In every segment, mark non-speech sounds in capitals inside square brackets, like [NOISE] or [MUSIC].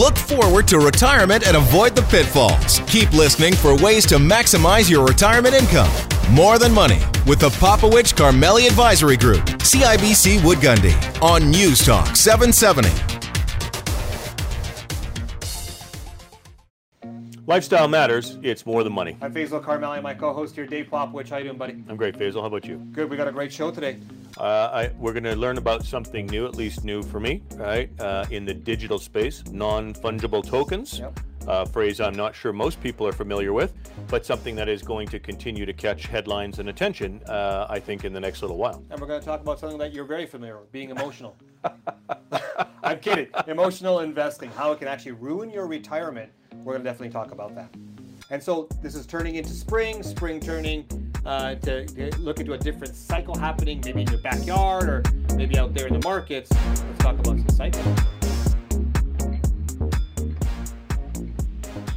Look forward to retirement and avoid the pitfalls. Keep listening for ways to maximize your retirement income. More Than Money with the Popowich Karmali Advisory Group, CIBC Wood Gundy, on News Talk 770. Lifestyle matters. It's more than money. I'm Faisal Karmali, my co-host here, Dave Popowich. How you doing, buddy? I'm great, Faisal. How about you? Good. We got a great show today. Uh, I, we're going to learn about something new, at least new for me, right? Uh, in the digital space, non-fungible tokens. Yep. Uh, phrase I'm not sure most people are familiar with, but something that is going to continue to catch headlines and attention, uh, I think, in the next little while. And we're going to talk about something that you're very familiar with, being emotional. [LAUGHS] I'm kidding. Emotional investing, how it can actually ruin your retirement we're going to definitely talk about that. And so this is turning into spring, spring turning uh, to, to, look into a different cycle happening, maybe in your backyard or maybe out there in the markets. Let's talk about some cycles.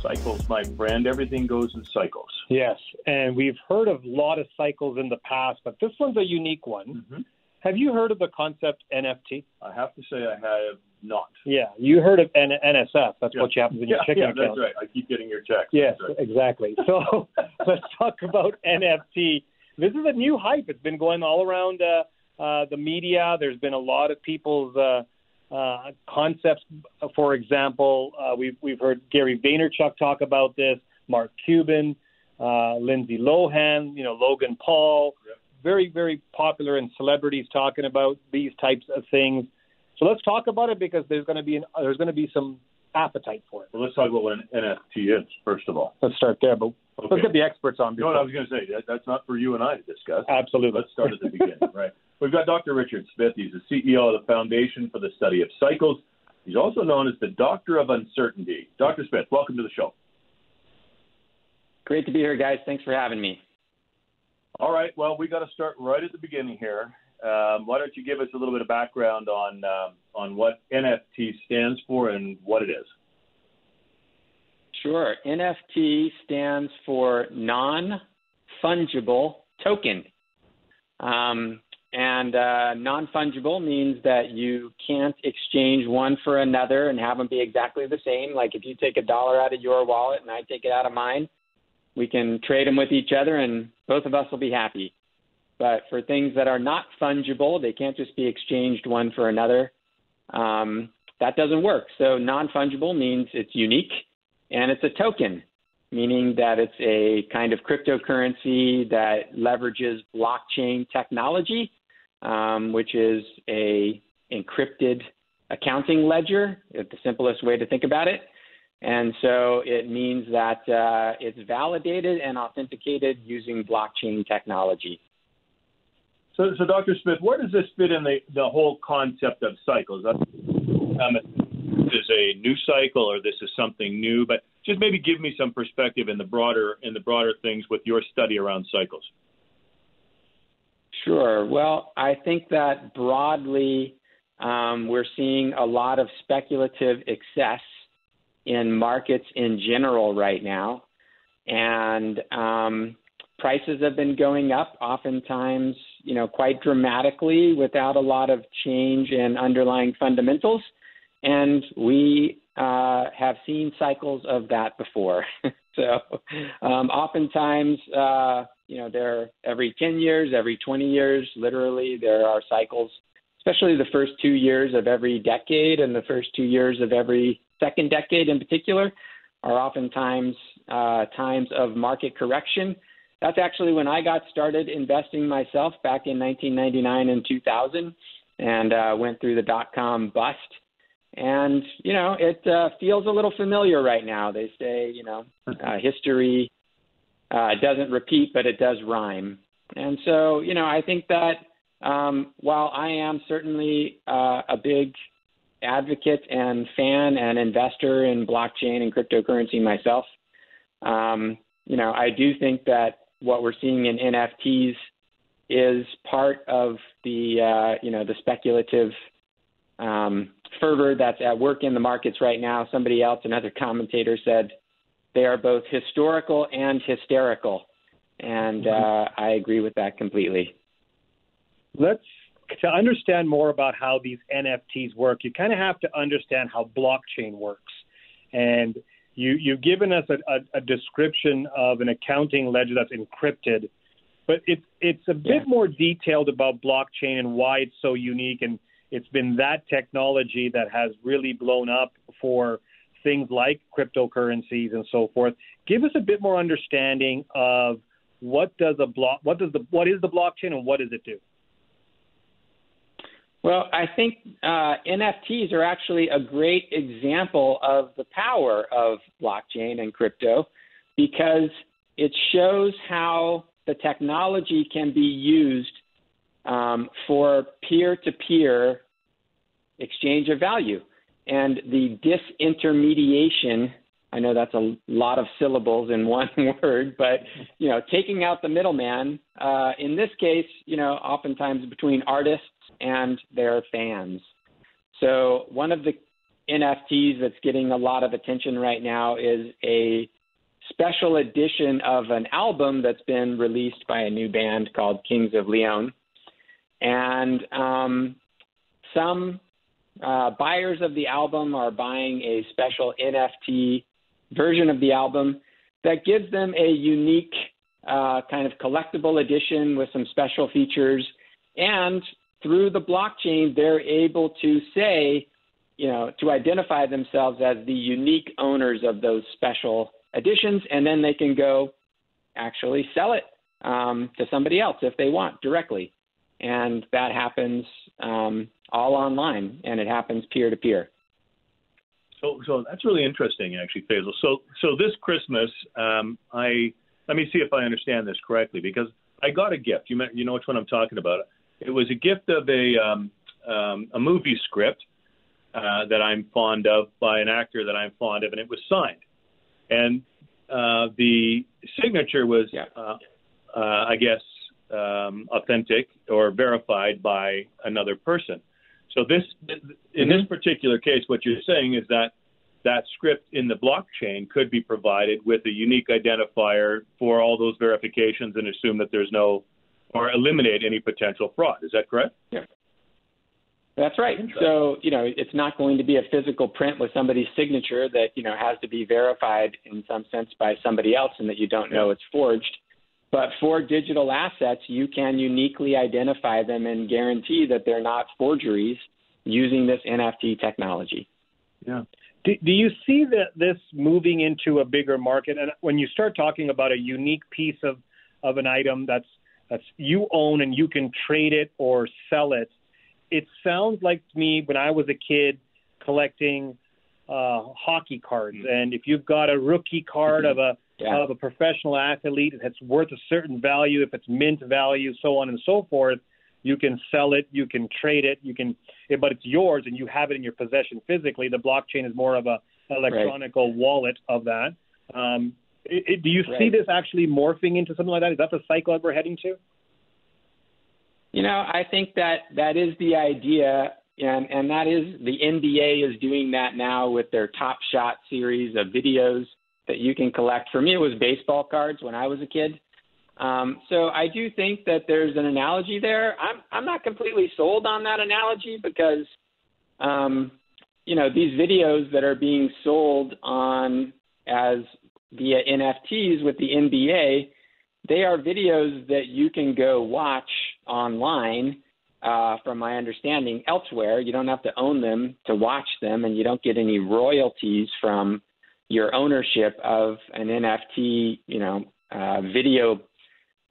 Cycles, my friend. Everything goes in cycles. Yes, and we've heard of a lot of cycles in the past, but this one's a unique one. Mm-hmm. Have you heard of the concept NFT? I have to say I have not. Yeah, you heard of N- NSF. That's yeah. what happens in yeah, your checking yeah, account. that's right. I keep getting your checks. Yes, right. exactly. [LAUGHS] So let's talk about NFT. This is a new hype. It's been going all around uh, uh, the media. There's been a lot of people's uh, uh, concepts. For example, uh, we've we've heard Gary Vaynerchuk talk about this. Mark Cuban, uh, Lindsay Lohan, you know Logan Paul. Yep very, very popular and celebrities talking about these types of things. So let's talk about it because there's going to be an, there's going to be some appetite for it. Well, let's talk about what an NFT is first of all. Let's start there, but okay. let's get the experts on. Before. No, I was going to say that, that's not for you and I to discuss. Absolutely. Let's start at the beginning, [LAUGHS] right? We've got Dr. Richard Smith. He's the CEO of the Foundation for the Study of Cycles. He's also known as the Doctor of Uncertainty. Dr. Smith, welcome to the show. Great to be here, guys. Thanks for having me. All right. Well, we got to start right at the beginning here. Um, why don't you give us a little bit of background on um, on what NFT stands for and what it is? Sure. NFT stands for non fungible token. Um, and uh, non fungible means that you can't exchange one for another and have them be exactly the same. Like if you take a dollar out of your wallet and I take it out of mine, we can trade them with each other and both of us will be happy. But for things that are not fungible, they can't just be exchanged one for another. Um, that doesn't work. So non fungible means it's unique and it's a token, meaning that it's a kind of cryptocurrency that leverages blockchain technology, um, which is a encrypted accounting ledger, the simplest way to think about it. And so it means that uh, it's validated and authenticated using blockchain technology. So, so Dr. Smith, where does this fit in the, the whole concept of cycles? Um, this is a new cycle or this is something new, but just maybe give me some perspective in the broader in the broader things with your study around cycles. Sure. Well, I think that broadly um, we're seeing a lot of speculative excess in markets in general right now. And um, prices have been going up, oftentimes, you know, quite dramatically without a lot of change in underlying fundamentals. And we uh, have seen cycles of that before. [LAUGHS] so, um, oftentimes, uh, you know, there every 10 years, every 20 years, literally, there are cycles, especially the first two years of every decade and the first two years of every second decade in particular are oftentimes uh, times of market correction. That's actually when I got started investing myself back in 1999 and 2000 and uh, went through the dot com bust. And, you know, it uh, feels a little familiar right now. They say, you know, uh, history uh, doesn't repeat, but it does rhyme. And so, you know, I think that um, while I am certainly uh, a big advocate and fan and investor in blockchain and cryptocurrency myself. Um, you know, I do think that what we're seeing in NFTs is part of the uh, you know the speculative um, fervor that's at work in the markets right now. Somebody else, another commentator, said they are both historical and hysterical, and mm-hmm. uh, I agree with that completely. Let's to understand more about how these NFTs work, you kind of have to understand how blockchain works. and you you've given us a, a, a description of an accounting ledger that's encrypted, but it's it's a bit yeah. more detailed about blockchain and why it's so unique, and it's been that technology that has really blown up for things like cryptocurrencies and so forth. Give us a bit more understanding of what does a block what does the what is the blockchain and what does it do? Well, I think uh, NFTs are actually a great example of the power of blockchain and crypto because it shows how the technology can be used um, for peer to peer exchange of value. And the disintermediation, I know that's a lot of syllables in [LAUGHS] one word, but you know, taking out the middleman, uh, in this case, you know, oftentimes between artists and their fans. So one of the NFTs that's getting a lot of attention right now is a special edition of an album that's been released by a new band called Kings of Leon. And um, some uh, buyers of the album are buying a special NFT version of the album that gives them a unique uh, kind of collectible edition with some special features. And through the blockchain, they're able to say, you know, to identify themselves as the unique owners of those special editions, and then they can go actually sell it um, to somebody else if they want directly. And that happens um, all online, and it happens peer to peer. So, so that's really interesting, actually, Faisal. So, so this Christmas, um, I let me see if I understand this correctly because I got a gift. You, you know which one I'm talking about. It was a gift of a um, um, a movie script uh, that I'm fond of by an actor that I'm fond of, and it was signed. And uh, the signature was, yeah. uh, uh, I guess, um, authentic or verified by another person. So this, in mm-hmm. this particular case, what you're saying is that that script in the blockchain could be provided with a unique identifier for all those verifications and assume that there's no or eliminate any potential fraud. Is that correct? Yeah. That's right. So, you know, it's not going to be a physical print with somebody's signature that, you know, has to be verified in some sense by somebody else and that you don't know it's forged. But for digital assets, you can uniquely identify them and guarantee that they're not forgeries using this NFT technology. Yeah. Do, do you see that this moving into a bigger market? And when you start talking about a unique piece of, of an item that's that's you own and you can trade it or sell it, it sounds like to me when I was a kid collecting uh, hockey cards, mm-hmm. and if you've got a rookie card of a [LAUGHS] yeah. of a professional athlete that's worth a certain value, if it's mint value, so on and so forth, you can sell it, you can trade it, you can, but it's yours and you have it in your possession physically. The blockchain is more of a electronical right. wallet of that. Um, it, it, do you right. see this actually morphing into something like that? Is that the cycle that we're heading to? You know, I think that that is the idea, and and that is the NBA is doing that now with their Top Shot series of videos that you can collect. For me, it was baseball cards when I was a kid. Um, so I do think that there's an analogy there. I'm I'm not completely sold on that analogy because, um, you know, these videos that are being sold on as via NFTs with the NBA, they are videos that you can go watch online. Uh, from my understanding, elsewhere, you don't have to own them to watch them, and you don't get any royalties from your ownership of an NFT, you know, uh, video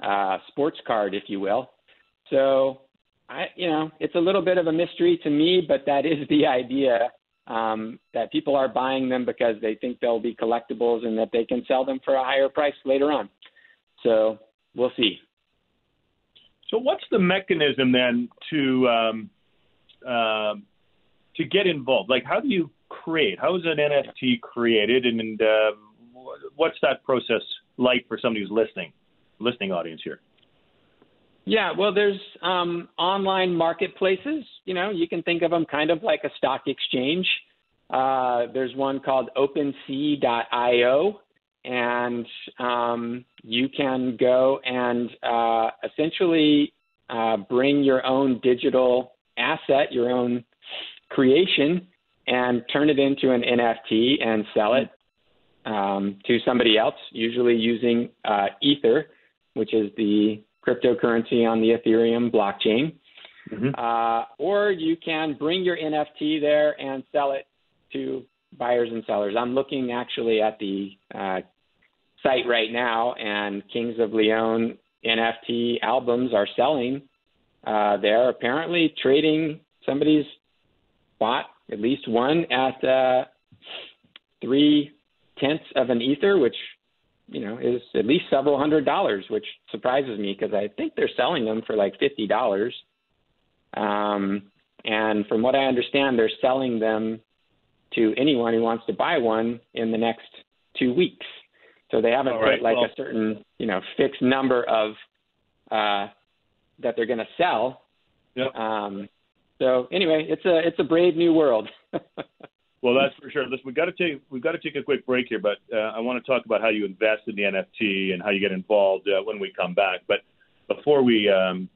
uh, sports card, if you will. So, I, you know, it's a little bit of a mystery to me, but that is the [LAUGHS] idea um, that people are buying them because they think they'll be collectibles and that they can sell them for a higher price later on. So we'll see. So what's the mechanism then to um, uh, to get involved? Like, how do you create? How is an NFT created, and, and uh, what's that process like for somebody who's listening, listening audience here? Yeah, well, there's um, online marketplaces. You know, you can think of them kind of like a stock exchange. Uh, there's one called OpenSea.io, and um, you can go and uh, essentially uh, bring your own digital asset, your own creation, and turn it into an NFT and sell it um, to somebody else, usually using uh, Ether, which is the cryptocurrency on the Ethereum blockchain. Mm-hmm. Uh, or you can bring your NFT there and sell it to buyers and sellers. I'm looking actually at the uh, site right now, and Kings of Leon NFT albums are selling uh, there. Apparently, trading somebody's bought at least one at uh, three tenths of an ether, which you know is at least several hundred dollars, which surprises me because I think they're selling them for like fifty dollars. Um, and from what I understand, they're selling them to anyone who wants to buy one in the next two weeks. So they haven't put like well, a certain, you know, fixed number of uh, that they're going to sell. Yep. Um, so anyway, it's a it's a brave new world. [LAUGHS] well, that's for sure. Listen, we've got to take we've got to take a quick break here, but uh, I want to talk about how you invest in the NFT and how you get involved uh, when we come back. But before we um,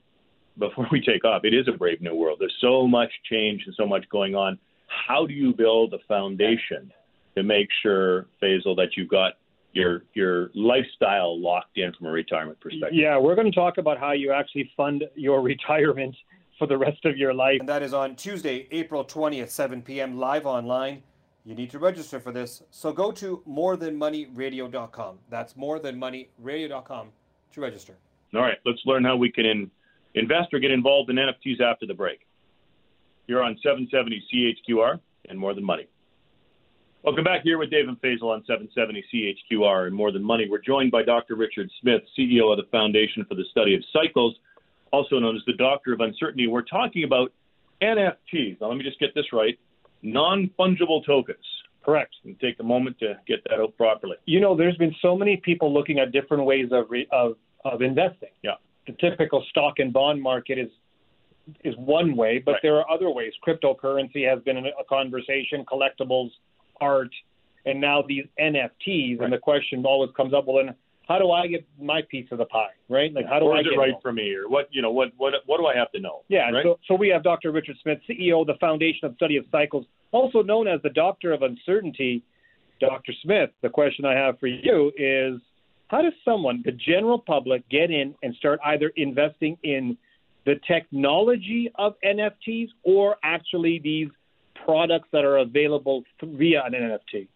before we take off, it is a brave new world. There's so much change and so much going on. How do you build a foundation to make sure, Faisal, that you've got your your lifestyle locked in from a retirement perspective? Yeah, we're going to talk about how you actually fund your [LAUGHS] retirement for the rest of your life. And that is on Tuesday, April 20th, 7 p.m. live online. You need to register for this. So go to morethanmoneyradio.com. That's morethanmoneyradio.com to register. All right, let's learn how we can in, invest or get involved in NFTs after the break. You're on 770 CHQR and More Than Money. Welcome back here with Dave and Faisal on 770 CHQR and More Than Money. We're joined by Dr. Richard Smith, CEO of the Foundation for the Study of Cycles, also known as the Doctor of Uncertainty. We're talking about NFTs. Now, let me just get this right non fungible tokens. Correct. And take a moment to get that out properly. You know, there's been so many people looking at different ways of, re- of, of investing. Yeah. The typical stock and bond market is is one way, but right. there are other ways. Cryptocurrency has been a conversation, collectibles, art, and now these NFTs. Right. And the question always comes up: Well, then how do I get my piece of the pie? Right? Like how do I get it right for me, or what? You know, what what what do I have to know? Yeah. Right? So so we have Dr. Richard Smith, CEO of the Foundation of Study of Cycles, also known as the Doctor of Uncertainty. Dr. Smith, the question I have for you is how does someone, the general public, get in and start either investing in the technology of NFTs or actually these products that are available via an NFT?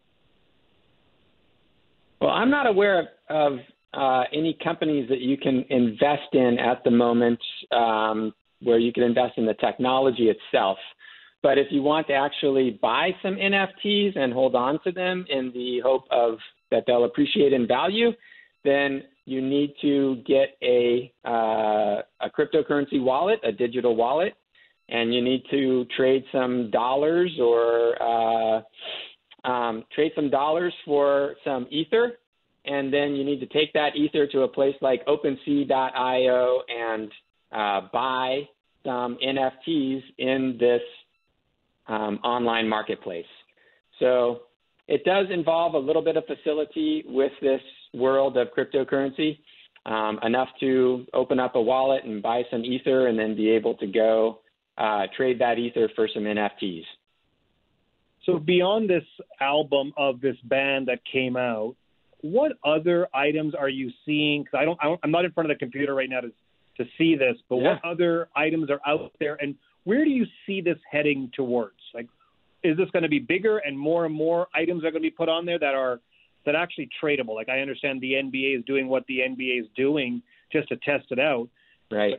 Well, I'm not aware of, of uh, any companies that you can invest in at the moment um, where you can invest in the technology itself. But if you want to actually buy some NFTs and hold on to them in the hope of that they'll appreciate in value, then you need to get a uh, a cryptocurrency wallet, a digital wallet, and you need to trade some dollars or uh, um, trade some dollars for some ether, and then you need to take that ether to a place like OpenSea.io and uh, buy some NFTs in this um, online marketplace. So it does involve a little bit of facility with this world of cryptocurrency, um, enough to open up a wallet and buy some ether, and then be able to go uh, trade that ether for some NFTs. So beyond this album of this band that came out, what other items are you seeing? Because I don't, I am not in front of the computer right now to to see this, but yeah. what other items are out there, and where do you see this heading towards? Like, is this going to be bigger and more and more items are going to be put on there that are that actually tradable? Like, I understand the NBA is doing what the NBA is doing just to test it out. Right.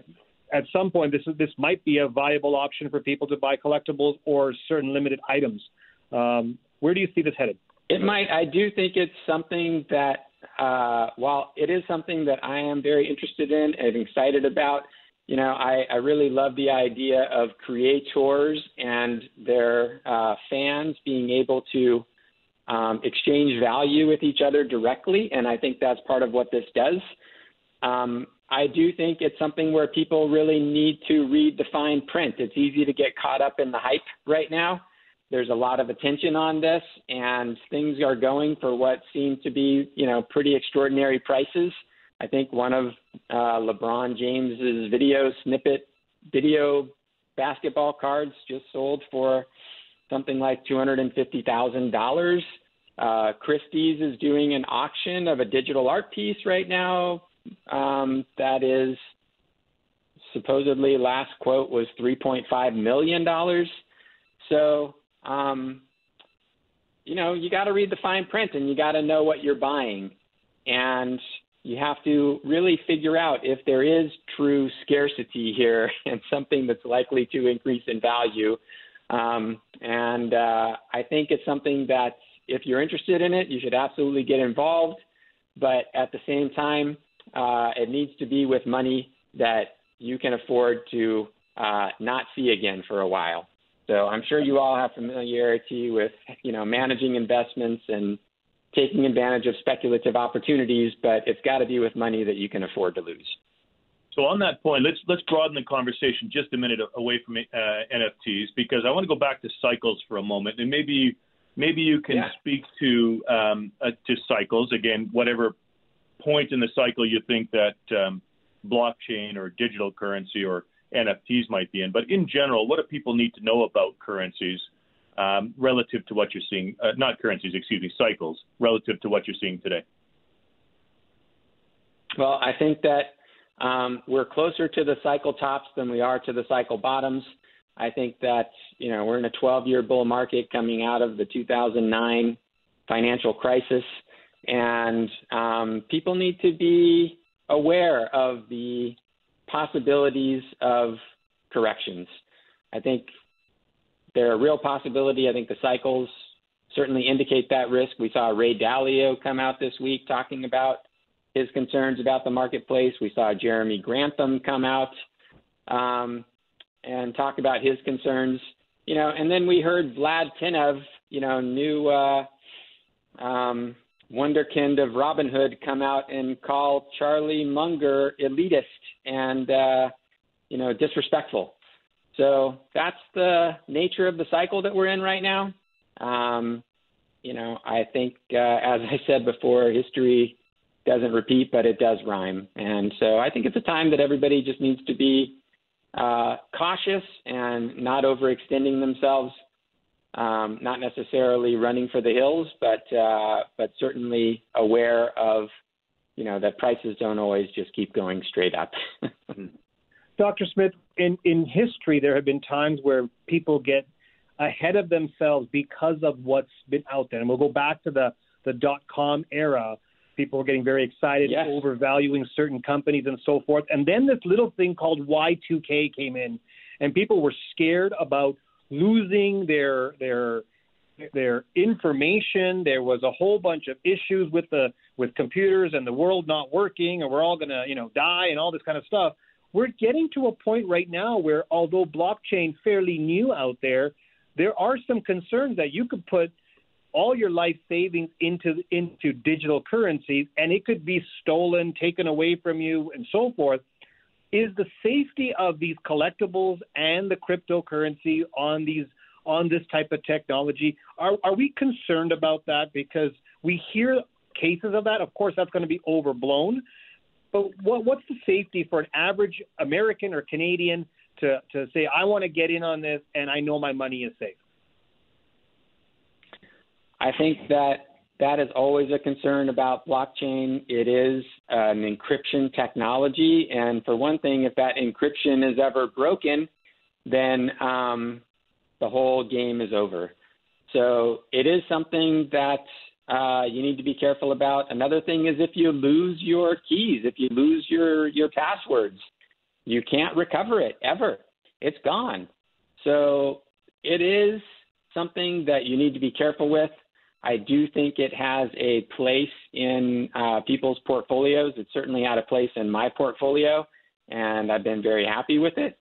But at some point, this this might be a viable option for people to buy collectibles or certain limited items. Um, where do you see this headed? It might. I do think it's something that, uh, while it is something that I am very interested in and excited about, you know, I, I really love the idea of creators and their uh, fans being able to um, exchange value with each other directly, and I think that's part of what this does. Um, I do think it's something where people really need to read the fine print. It's easy to get caught up in the hype right now. There's a lot of attention on this, and things are going for what seem to be, you know, pretty extraordinary prices. I think one of uh, LeBron James's video snippet video basketball cards just sold for something like $250,000. Uh, Christie's is doing an auction of a digital art piece right now um, that is supposedly last quote was $3.5 million. So, um, you know, you got to read the fine print and you got to know what you're buying. And you have to really figure out if there is true scarcity here [LAUGHS] and something that's likely to increase in value. Um, and uh, I think it's something that if you're interested in it, you should absolutely get involved. But at the same time, uh, it needs to be with money that you can afford to uh, not see again for a while. So I'm sure you all have familiarity with, you know, managing investments and taking advantage of speculative opportunities, but it's got to be with money that you can afford to lose. So on that point, let's let's broaden the conversation just a minute away from uh, NFTs because I want to go back to cycles for a moment, and maybe maybe you can yeah. speak to um, uh, to cycles again, whatever point in the cycle you think that um, blockchain or digital currency or NFTs might be in. But in general, what do people need to know about currencies um, relative to what you're seeing? Uh, not currencies, excuse me, cycles relative to what you're seeing today. Well, I think that um, we're closer to the cycle tops than we are to the cycle bottoms. I think that you know we're in a 12-year bull market coming out of the 2009 financial crisis, and um, people need to be aware of the possibilities of corrections. I think they're a real possibility. I think the cycles certainly indicate that risk. We saw Ray Dalio come out this week talking about his concerns about the marketplace. We saw Jeremy Grantham come out um, and talk about his concerns. You know, and then we heard Vlad Tenev, you know, new uh, um, wonderkind of Robinhood come out and call Charlie Munger elitist and uh, you know disrespectful. So that's the nature of the cycle that we're in right now. Um, you know, I think, uh, as I said before, history doesn't repeat, but it does rhyme. And so I think it's a time that everybody just needs to be uh, cautious and not overextending themselves. Um, not necessarily running for the hills, but uh, but certainly aware of, you know, that prices don't always just keep going straight up. [LAUGHS] Dr. Smith, in, in history, there have been times where people get ahead of themselves because of what's been out there. And we'll go back to the, the dot com era. People were getting very excited, yes. overvaluing certain companies and so forth. And then this little thing called Y2K came in, and people were scared about losing their their their information. There was a whole bunch of issues with the with computers and the world not working, and we're all gonna you know die and all this kind of stuff we're getting to a point right now where, although blockchain fairly new out there, there are some concerns that you could put all your life savings into into digital currencies and it could be stolen, taken away from you, and so forth. Is the safety of these collectibles and the cryptocurrency on these on this type of technology are are we concerned about that because we hear cases of that? Of course, that's going to be overblown, but what, what's the safety for an average American or Canadian to, to say, I want to get in on this and I know my money is safe? I think that that is always a concern about blockchain. It is an encryption technology. And for one thing, if that encryption is ever broken, then um, the whole game is over. So it is something that uh, you need to be careful about. Another thing is if you lose your keys, if you lose your your passwords, you can't recover it ever. It's gone. So it is something that you need to be careful with. I do think it has a place in uh, people's portfolios. It certainly had a place in my portfolio, and I've been very happy with it.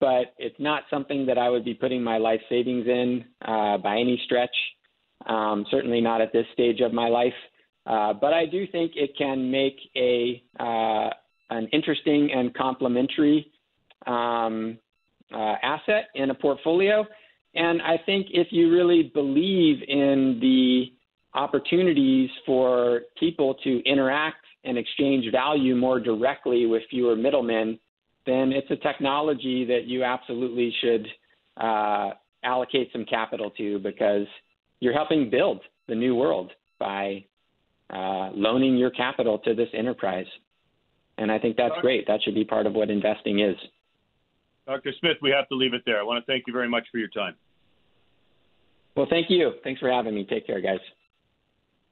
But it's not something that I would be putting my life savings in uh, by any stretch. Um, certainly not at this stage of my life, uh, but I do think it can make a uh, an interesting and complementary um, uh, asset in a portfolio. And I think if you really believe in the opportunities for people to interact and exchange value more directly with fewer middlemen, then it's a technology that you absolutely should uh, allocate some capital to because you're helping build the new world by uh, loaning your capital to this enterprise. And I think that's great. That should be part of what investing is. Dr. Smith, we have to leave it there. I want to thank you very much for your time. Well, thank you. Thanks for having me. Take care, guys.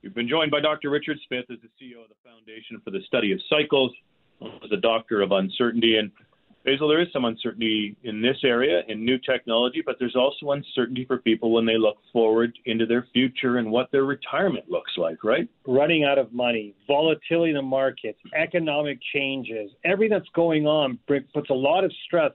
We've been joined by Dr. Richard Smith as the CEO of the Foundation for the Study of Cycles, as a doctor of uncertainty. And Faisal, there is some uncertainty in this area in new technology, but there's also uncertainty for people when they look forward into their future and what their retirement looks like, right? Running out of money, volatility in the markets, economic changes, everything that's going on puts a lot of stress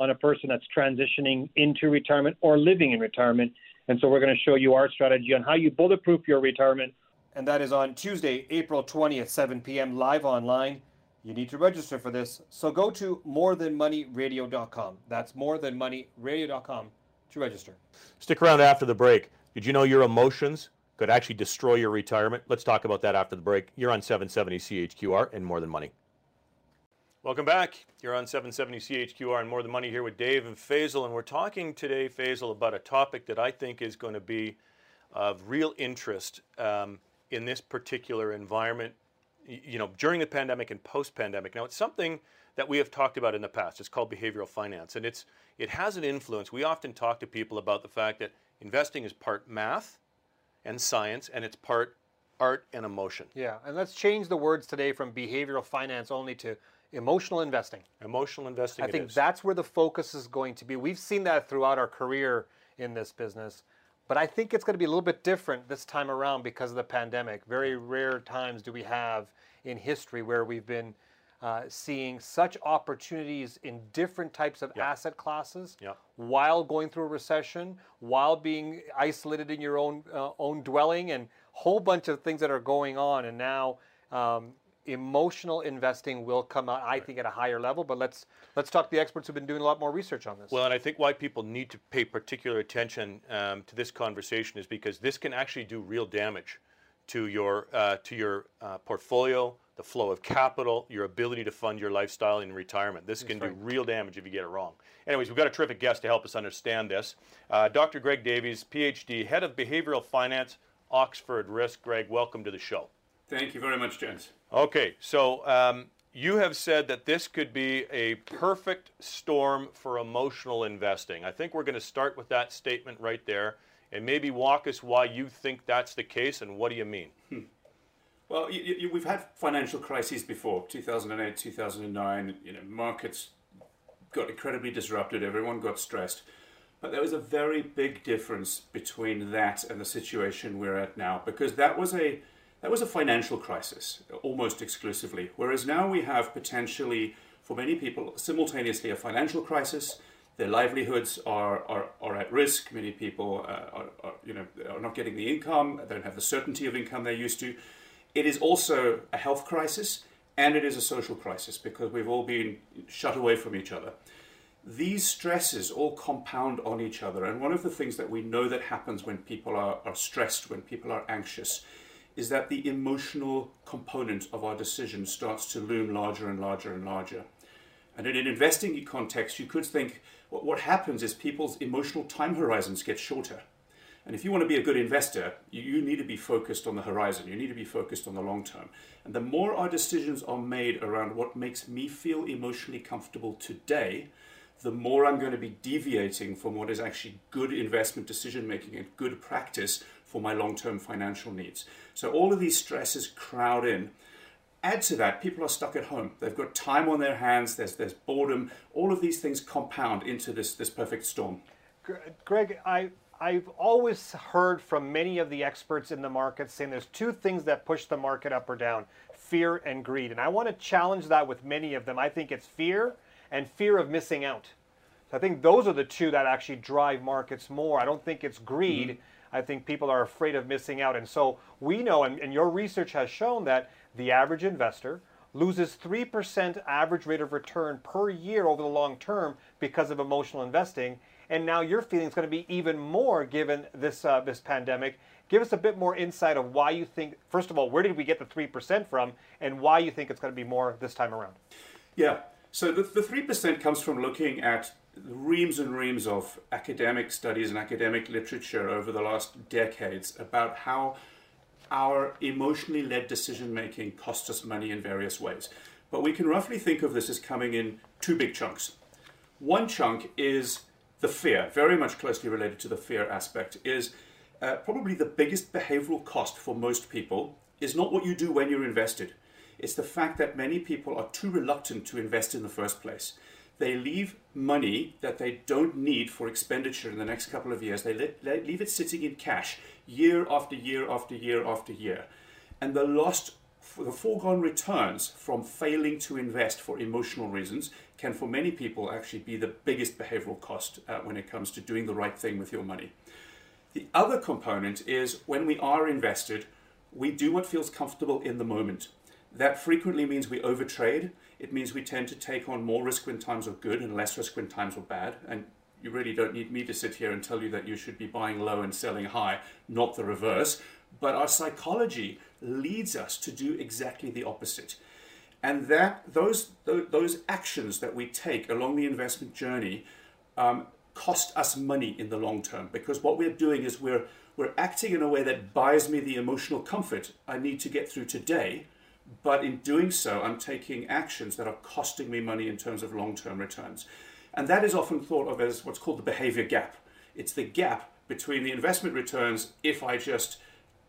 on a person that's transitioning into retirement or living in retirement. And so we're going to show you our strategy on how you bulletproof your retirement. And that is on Tuesday, April 20th, 7 p.m., live online you need to register for this. So go to morethanmoneyradio.com. That's morethanmoneyradio.com to register. Stick around after the break. Did you know your emotions could actually destroy your retirement? Let's talk about that after the break. You're on 770 CHQR and More Than Money. Welcome back. You're on 770 CHQR and More Than Money here with Dave and Faisal. And we're talking today, Faisal, about a topic that I think is going to be of real interest um, in this particular environment you know, during the pandemic and post-pandemic. Now, it's something that we have talked about in the past. It's called behavioral finance, and it's it has an influence. We often talk to people about the fact that investing is part math and science, and it's part art and emotion. Yeah, and let's change the words today from behavioral finance only to emotional investing. Emotional investing. I think is. that's where the focus is going to be. We've seen that throughout our career in this business. But I think it's going to be a little bit different this time around because of the pandemic. Very rare times do we have in history where we've been uh, seeing such opportunities in different types of asset classes while going through a recession, while being isolated in your own uh, own dwelling, and whole bunch of things that are going on. And now um, emotional investing will come out, I think, at a higher level. But let's let's talk to the experts who've been doing a lot more research on this. Well, and I think why people need to pay particular attention um, to this conversation is because this can actually do real damage to your uh, to your uh, portfolio, the flow of capital, your ability to fund your lifestyle in retirement. This can right. do real damage if you get it wrong. Anyways, we've got a terrific guest to help us understand this. Uh, Dr. Greg Davies, PhD, head of behavioral finance, Oxford Risk. Greg, welcome to the show. Thank you very much, gents. Okay, so um, you have said that this could be a perfect storm for emotional investing. I think we're going to start with that statement right there and maybe walk us why you think that's the case and what do you mean? Hmm. Well, you, you, we've had financial crises before 2008, 2009. You know, markets got incredibly disrupted, everyone got stressed. But there was a very big difference between that and the situation we're at now because that was a that was a financial crisis, almost exclusively. Whereas now we have potentially, for many people, simultaneously a financial crisis. Their livelihoods are, are, are at risk. Many people uh, are, are, you know, are not getting the income, they don't have the certainty of income they used to. It is also a health crisis and it is a social crisis because we've all been shut away from each other. These stresses all compound on each other. And one of the things that we know that happens when people are, are stressed, when people are anxious, is that the emotional component of our decision starts to loom larger and larger and larger. And in an investing context, you could think well, what happens is people's emotional time horizons get shorter. And if you want to be a good investor, you, you need to be focused on the horizon. You need to be focused on the long term. And the more our decisions are made around what makes me feel emotionally comfortable today, the more I'm going to be deviating from what is actually good investment decision making and good practice for my long term financial needs. So all of these stresses crowd in. Add to that, people are stuck at home. They've got time on their hands, there's, there's boredom. All of these things compound into this, this perfect storm. Greg, I, I've always heard from many of the experts in the market saying there's two things that push the market up or down fear and greed. And I want to challenge that with many of them. I think it's fear and fear of missing out. So I think those are the two that actually drive markets more. I don't think it's greed. Mm-hmm. I think people are afraid of missing out. And so we know, and, and your research has shown that the average investor loses 3% average rate of return per year over the long term because of emotional investing. And now your feeling is going to be even more given this, uh, this pandemic. Give us a bit more insight of why you think, first of all, where did we get the 3% from, and why you think it's going to be more this time around. Yeah. So the, the 3% comes from looking at reams and reams of academic studies and academic literature over the last decades about how our emotionally led decision making costs us money in various ways. But we can roughly think of this as coming in two big chunks. One chunk is the fear, very much closely related to the fear aspect, is uh, probably the biggest behavioral cost for most people is not what you do when you're invested. It's the fact that many people are too reluctant to invest in the first place. They leave money that they don't need for expenditure in the next couple of years. They, let, they leave it sitting in cash year after year after year after year. And the lost, the foregone returns from failing to invest for emotional reasons can, for many people, actually be the biggest behavioral cost uh, when it comes to doing the right thing with your money. The other component is when we are invested, we do what feels comfortable in the moment. That frequently means we overtrade. It means we tend to take on more risk when times are good and less risk when times are bad. And you really don't need me to sit here and tell you that you should be buying low and selling high, not the reverse. But our psychology leads us to do exactly the opposite. And that those those actions that we take along the investment journey um, cost us money in the long term because what we're doing is we're we're acting in a way that buys me the emotional comfort I need to get through today, but in doing so, I'm taking actions that are costing me money in terms of long term returns. And that is often thought of as what's called the behavior gap. It's the gap between the investment returns if I just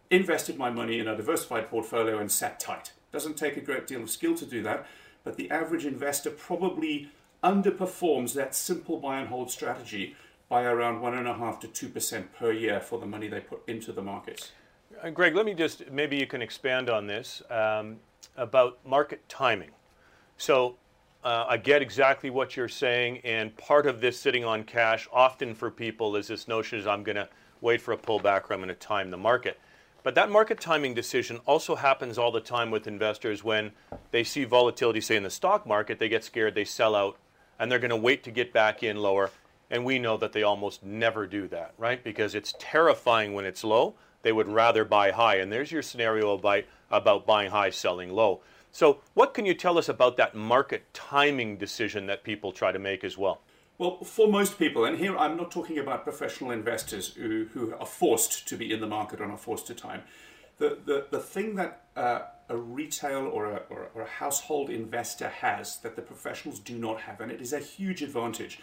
invested my money in a diversified portfolio and sat tight. Doesn't take a great deal of skill to do that, but the average investor probably underperforms that simple buy and hold strategy by around one and a half to two percent per year for the money they put into the markets. Greg, let me just maybe you can expand on this um, about market timing. So uh, I get exactly what you're saying, and part of this sitting on cash often for people is this notion is I'm going to wait for a pullback or I'm going to time the market. But that market timing decision also happens all the time with investors when they see volatility, say in the stock market, they get scared, they sell out, and they're going to wait to get back in lower. And we know that they almost never do that, right? Because it's terrifying when it's low. They would rather buy high. And there's your scenario about, about buying high, selling low. So, what can you tell us about that market timing decision that people try to make as well? Well, for most people, and here I'm not talking about professional investors who, who are forced to be in the market and are forced to time. The, the, the thing that uh, a retail or a, or, or a household investor has that the professionals do not have, and it is a huge advantage,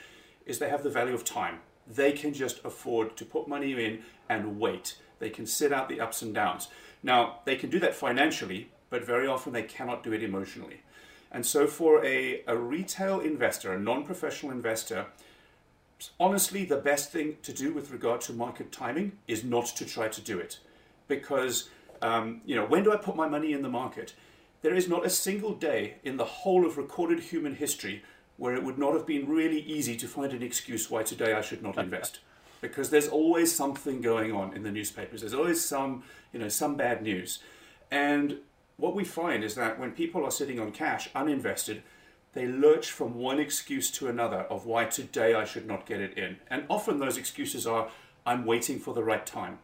is they have the value of time. They can just afford to put money in and wait. They can sit out the ups and downs. Now, they can do that financially, but very often they cannot do it emotionally. And so, for a, a retail investor, a non professional investor, honestly, the best thing to do with regard to market timing is not to try to do it. Because, um, you know, when do I put my money in the market? There is not a single day in the whole of recorded human history where it would not have been really easy to find an excuse why today I should not invest. Because there's always something going on in the newspapers. There's always some, you know, some bad news. And what we find is that when people are sitting on cash uninvested, they lurch from one excuse to another of why today I should not get it in. And often those excuses are, I'm waiting for the right time.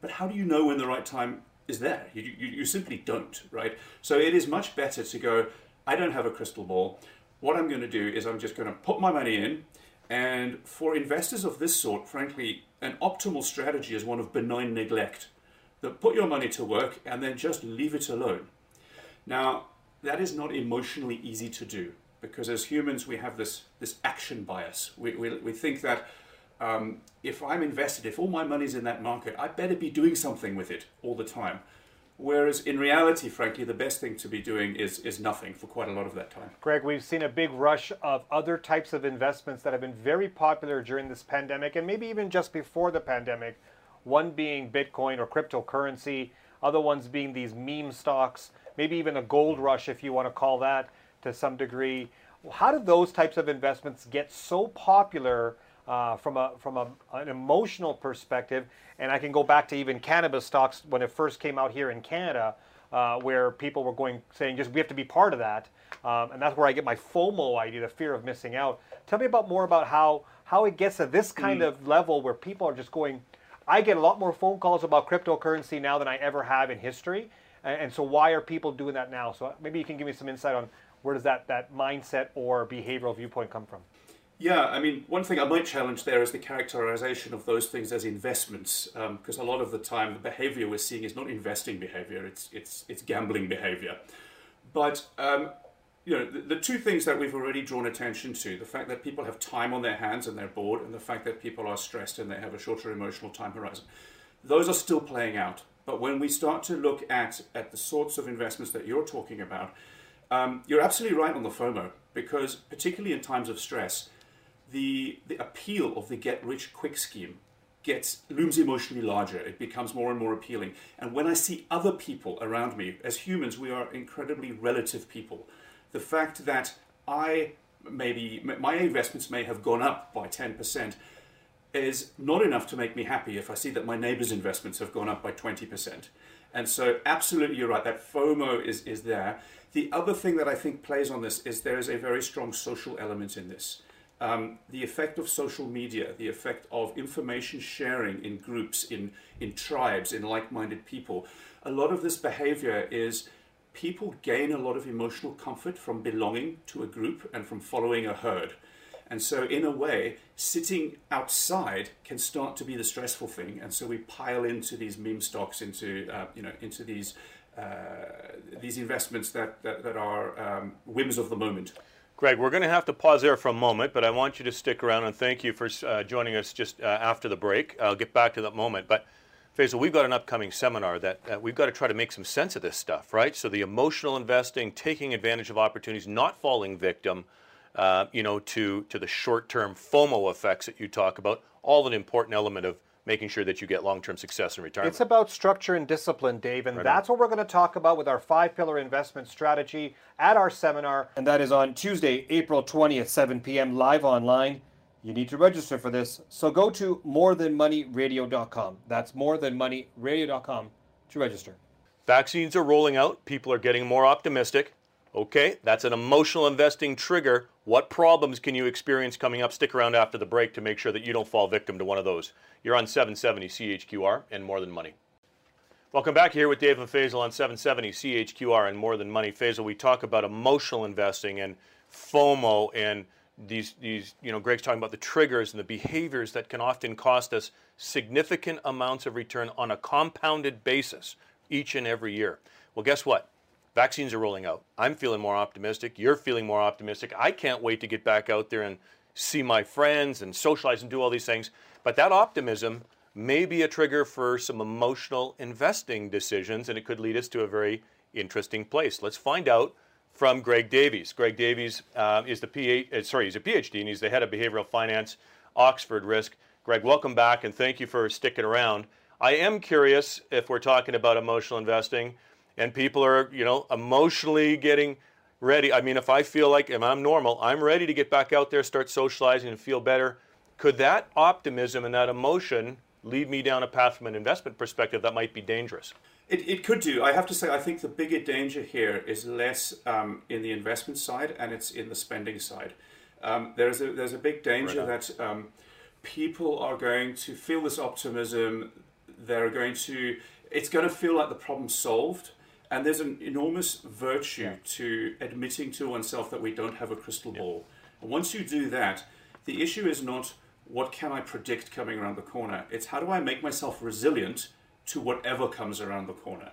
But how do you know when the right time is there? You, you, you simply don't, right? So it is much better to go, I don't have a crystal ball. What I'm going to do is I'm just going to put my money in. And for investors of this sort, frankly, an optimal strategy is one of benign neglect that put your money to work and then just leave it alone. Now, that is not emotionally easy to do because as humans we have this, this action bias. We, we, we think that um, if I'm invested, if all my money's in that market, I better be doing something with it all the time. Whereas in reality, frankly, the best thing to be doing is, is nothing for quite a lot of that time. Greg, we've seen a big rush of other types of investments that have been very popular during this pandemic and maybe even just before the pandemic one being Bitcoin or cryptocurrency, other ones being these meme stocks, maybe even a gold rush, if you want to call that to some degree. How did those types of investments get so popular uh, from a from a, an emotional perspective? And I can go back to even cannabis stocks when it first came out here in Canada, uh, where people were going saying just we have to be part of that, um, and that's where I get my FOMO idea, the fear of missing out. Tell me about more about how how it gets to this kind mm. of level where people are just going I get a lot more phone calls about cryptocurrency now than I ever have in history. And so why are people doing that now? So maybe you can give me some insight on where does that, that mindset or behavioral viewpoint come from? Yeah, I mean, one thing I might challenge there is the characterization of those things as investments, because um, a lot of the time the behavior we're seeing is not investing behavior; it's it's it's gambling behavior. But um, you know, the, the, two things that we've already drawn attention to: the fact that people have time on their hands and they're bored, and the fact that people are stressed and they have a shorter emotional time horizon. Those are still playing out. But when we start to look at at the sorts of investments that you're talking about, um, you're absolutely right on the FOMO, because particularly in times of stress the, the appeal of the get rich quick scheme gets looms emotionally larger. It becomes more and more appealing. And when I see other people around me, as humans, we are incredibly relative people. The fact that I maybe my investments may have gone up by 10% is not enough to make me happy if I see that my neighbor's investments have gone up by 20%. And so, absolutely, you're right, that FOMO is, is there. The other thing that I think plays on this is there is a very strong social element in this um, the effect of social media, the effect of information sharing in groups, in, in tribes, in like minded people. A lot of this behavior is people gain a lot of emotional comfort from belonging to a group and from following a herd. And so, in a way, sitting outside can start to be the stressful thing. And so we pile into these meme stocks, into uh, you know, into these uh, these investments that that, that are um, whims of the moment. Greg, we're going to have to pause there for a moment, but I want you to stick around and thank you for uh, joining us just uh, after the break. I'll get back to that moment. But Faisal, we've got an upcoming seminar that uh, we've got to try to make some sense of this stuff, right? So the emotional investing, taking advantage of opportunities, not falling victim, uh, you know, to to the short-term FOMO effects that you talk about, all an important element of making sure that you get long-term success in retirement. It's about structure and discipline, Dave, and right that's on. what we're going to talk about with our five-pillar investment strategy at our seminar. And that is on Tuesday, April 20th, 7 p.m. live online. You need to register for this. So go to morethanmoneyradio.com. That's morethanmoneyradio.com to register. Vaccines are rolling out. People are getting more optimistic. Okay, that's an emotional investing trigger. What problems can you experience coming up? Stick around after the break to make sure that you don't fall victim to one of those. You're on 770 CHQR and More Than Money. Welcome back here with Dave and Faisal on 770 CHQR and More Than Money. Faisal, we talk about emotional investing and FOMO and these, these, you know, Greg's talking about the triggers and the behaviors that can often cost us significant amounts of return on a compounded basis each and every year. Well, guess what? Vaccines are rolling out. I'm feeling more optimistic. You're feeling more optimistic. I can't wait to get back out there and see my friends and socialize and do all these things. But that optimism may be a trigger for some emotional investing decisions, and it could lead us to a very interesting place. Let's find out from Greg Davies. Greg Davies uh, is the PhD, uh, sorry, he's a PhD, and he's the head of behavioral finance, Oxford Risk. Greg, welcome back, and thank you for sticking around. I am curious if we're talking about emotional investing, and people are, you know, emotionally getting ready. I mean, if I feel like if I'm normal, I'm ready to get back out there, start socializing, and feel better. Could that optimism and that emotion lead me down a path from an investment perspective that might be dangerous? It, it could do. I have to say, I think the bigger danger here is less um, in the investment side and it's in the spending side. Um, there's, a, there's a big danger right that um, people are going to feel this optimism. They're going to, it's going to feel like the problem's solved and there's an enormous virtue yeah. to admitting to oneself that we don't have a crystal yeah. ball. And once you do that, the issue is not what can I predict coming around the corner. It's how do I make myself resilient to whatever comes around the corner.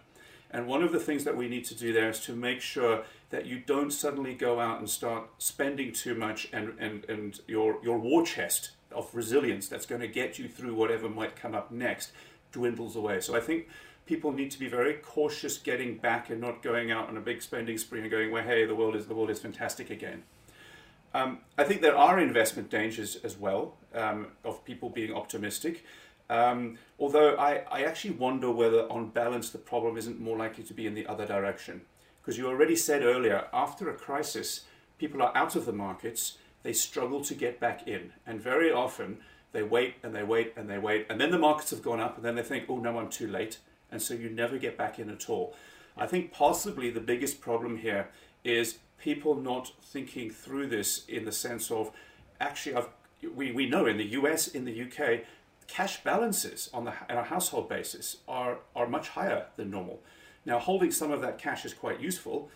And one of the things that we need to do there is to make sure that you don't suddenly go out and start spending too much and, and, and your, your war chest of resilience that's going to get you through whatever might come up next dwindles away. So I think people need to be very cautious getting back and not going out on a big spending spree and going, well, hey, the world is the world is fantastic again. Um, I think there are investment dangers as well um, of people being optimistic. Um, although I, I actually wonder whether, on balance, the problem isn't more likely to be in the other direction. Because you already said earlier, after a crisis, people are out of the markets, they struggle to get back in. And very often, they wait and they wait and they wait. And then the markets have gone up, and then they think, oh, no, I'm too late and so you never get back in at all. I think possibly the biggest problem here is people not thinking through this in the sense of actually, I've, we, we know in the US, in the UK, cash balances on, the, on a household basis are, are much higher than normal. Now, holding some of that cash is quite useful,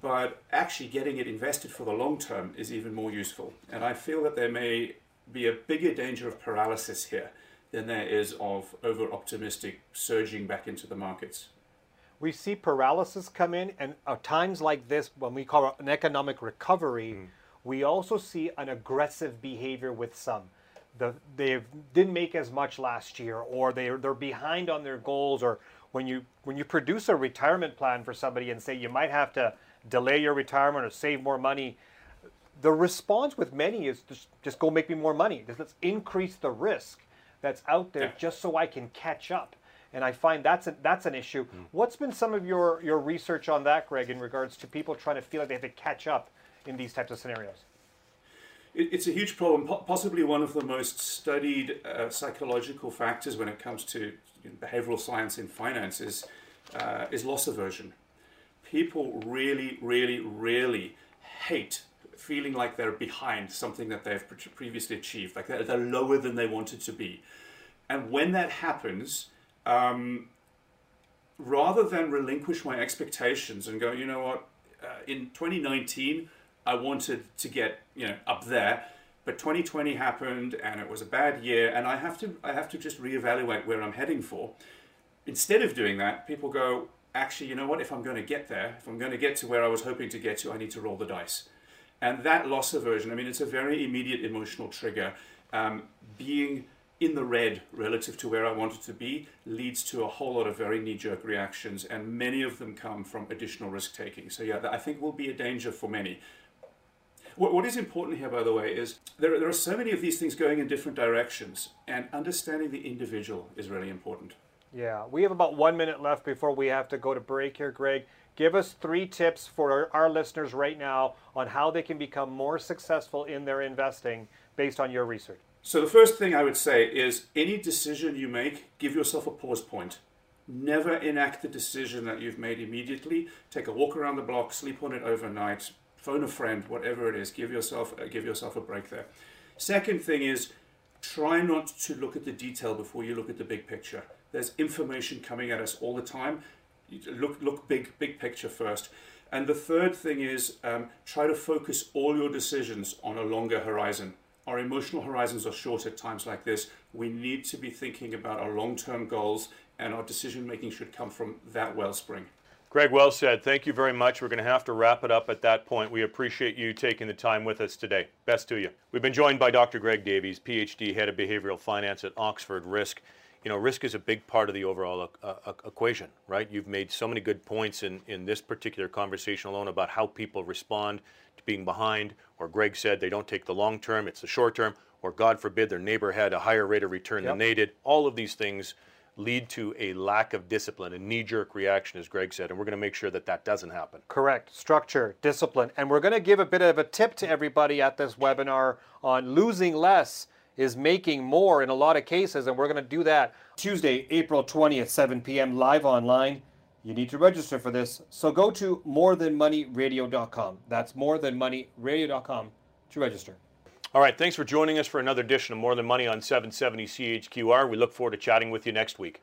but actually getting it invested for the long term is even more useful. And I feel that there may be a bigger danger of paralysis here than there is of over optimistic surging back into the markets. We see paralysis come in, and at times like this, when we call it an economic recovery, mm. we also see an aggressive behavior with some. The, they didn't make as much last year, or they they're behind on their goals, or when you when you produce a retirement plan for somebody and say you might have to delay your retirement or save more money, the response with many is just, just go make me more money. Let's increase the risk that's out there yeah. just so I can catch up. And I find that's a, that's an issue. Mm. What's been some of your, your research on that, Greg, in regards to people trying to feel like they have to catch up in these types of scenarios? It's a huge problem, possibly one of the most studied uh, psychological factors when it comes to you know, behavioral science in finance is, uh, is loss aversion. People really, really, really hate feeling like they're behind something that they've previously achieved, like they're, they're lower than they wanted to be. And when that happens, um, rather than relinquish my expectations and go, you know what, uh, in 2019, I wanted to get you know up there, but 2020 happened and it was a bad year, and I have to I have to just reevaluate where I'm heading for. Instead of doing that, people go, actually, you know what? If I'm going to get there, if I'm going to get to where I was hoping to get to, I need to roll the dice. And that loss aversion, I mean, it's a very immediate emotional trigger. Um, being in the red relative to where I wanted to be leads to a whole lot of very knee jerk reactions, and many of them come from additional risk taking. So, yeah, I think will be a danger for many. What, what is important here, by the way, is there, there are so many of these things going in different directions, and understanding the individual is really important. Yeah, we have about one minute left before we have to go to break here, Greg. Give us three tips for our, listeners right now on how they can become more successful in their investing based on your research. So, the first thing I would say is any decision you make, give yourself a pause point. Never enact the decision that you've made immediately. Take a walk around the block, sleep on it overnight, phone a friend, whatever it is. Give yourself uh, give yourself a break there. Second thing is try not to look at the detail before you look at the big picture. There's information coming at us all the time. Look look big big picture first. And the third thing is um, try to focus all your decisions on a longer horizon. Our emotional horizons are short at times like this. We need to be thinking about our long term goals, and our decision making should come from that wellspring. Greg, well said. Thank you very much. We're going to have to wrap it up at that point. We appreciate you taking the time with us today. Best to you. We've been joined by Dr. Greg Davies, PhD, head of behavioral finance at Oxford Risk. You know, risk is a big part of the overall uh, uh, equation, right? You've made so many good points in, in this particular conversation alone about how people respond to being behind, or Greg said they don't take the long term, it's the short term, or God forbid their neighbor had a higher rate of return yep. than they did. All of these things lead to a lack of discipline, a knee jerk reaction, as Greg said, and we're going to make sure that that doesn't happen. Correct. Structure, discipline. And we're going to give a bit of a tip to everybody at this webinar on losing less is making more in a lot of cases, and we're going to do that Tuesday, April 20th, 7 p.m., live online. You need to register for this. So go to morethanmoneyradio.com. That's morethanmoneyradio.com to register. All right, thanks for joining us for another edition of More Than Money on 770 CHQR. We look forward to chatting with you next week.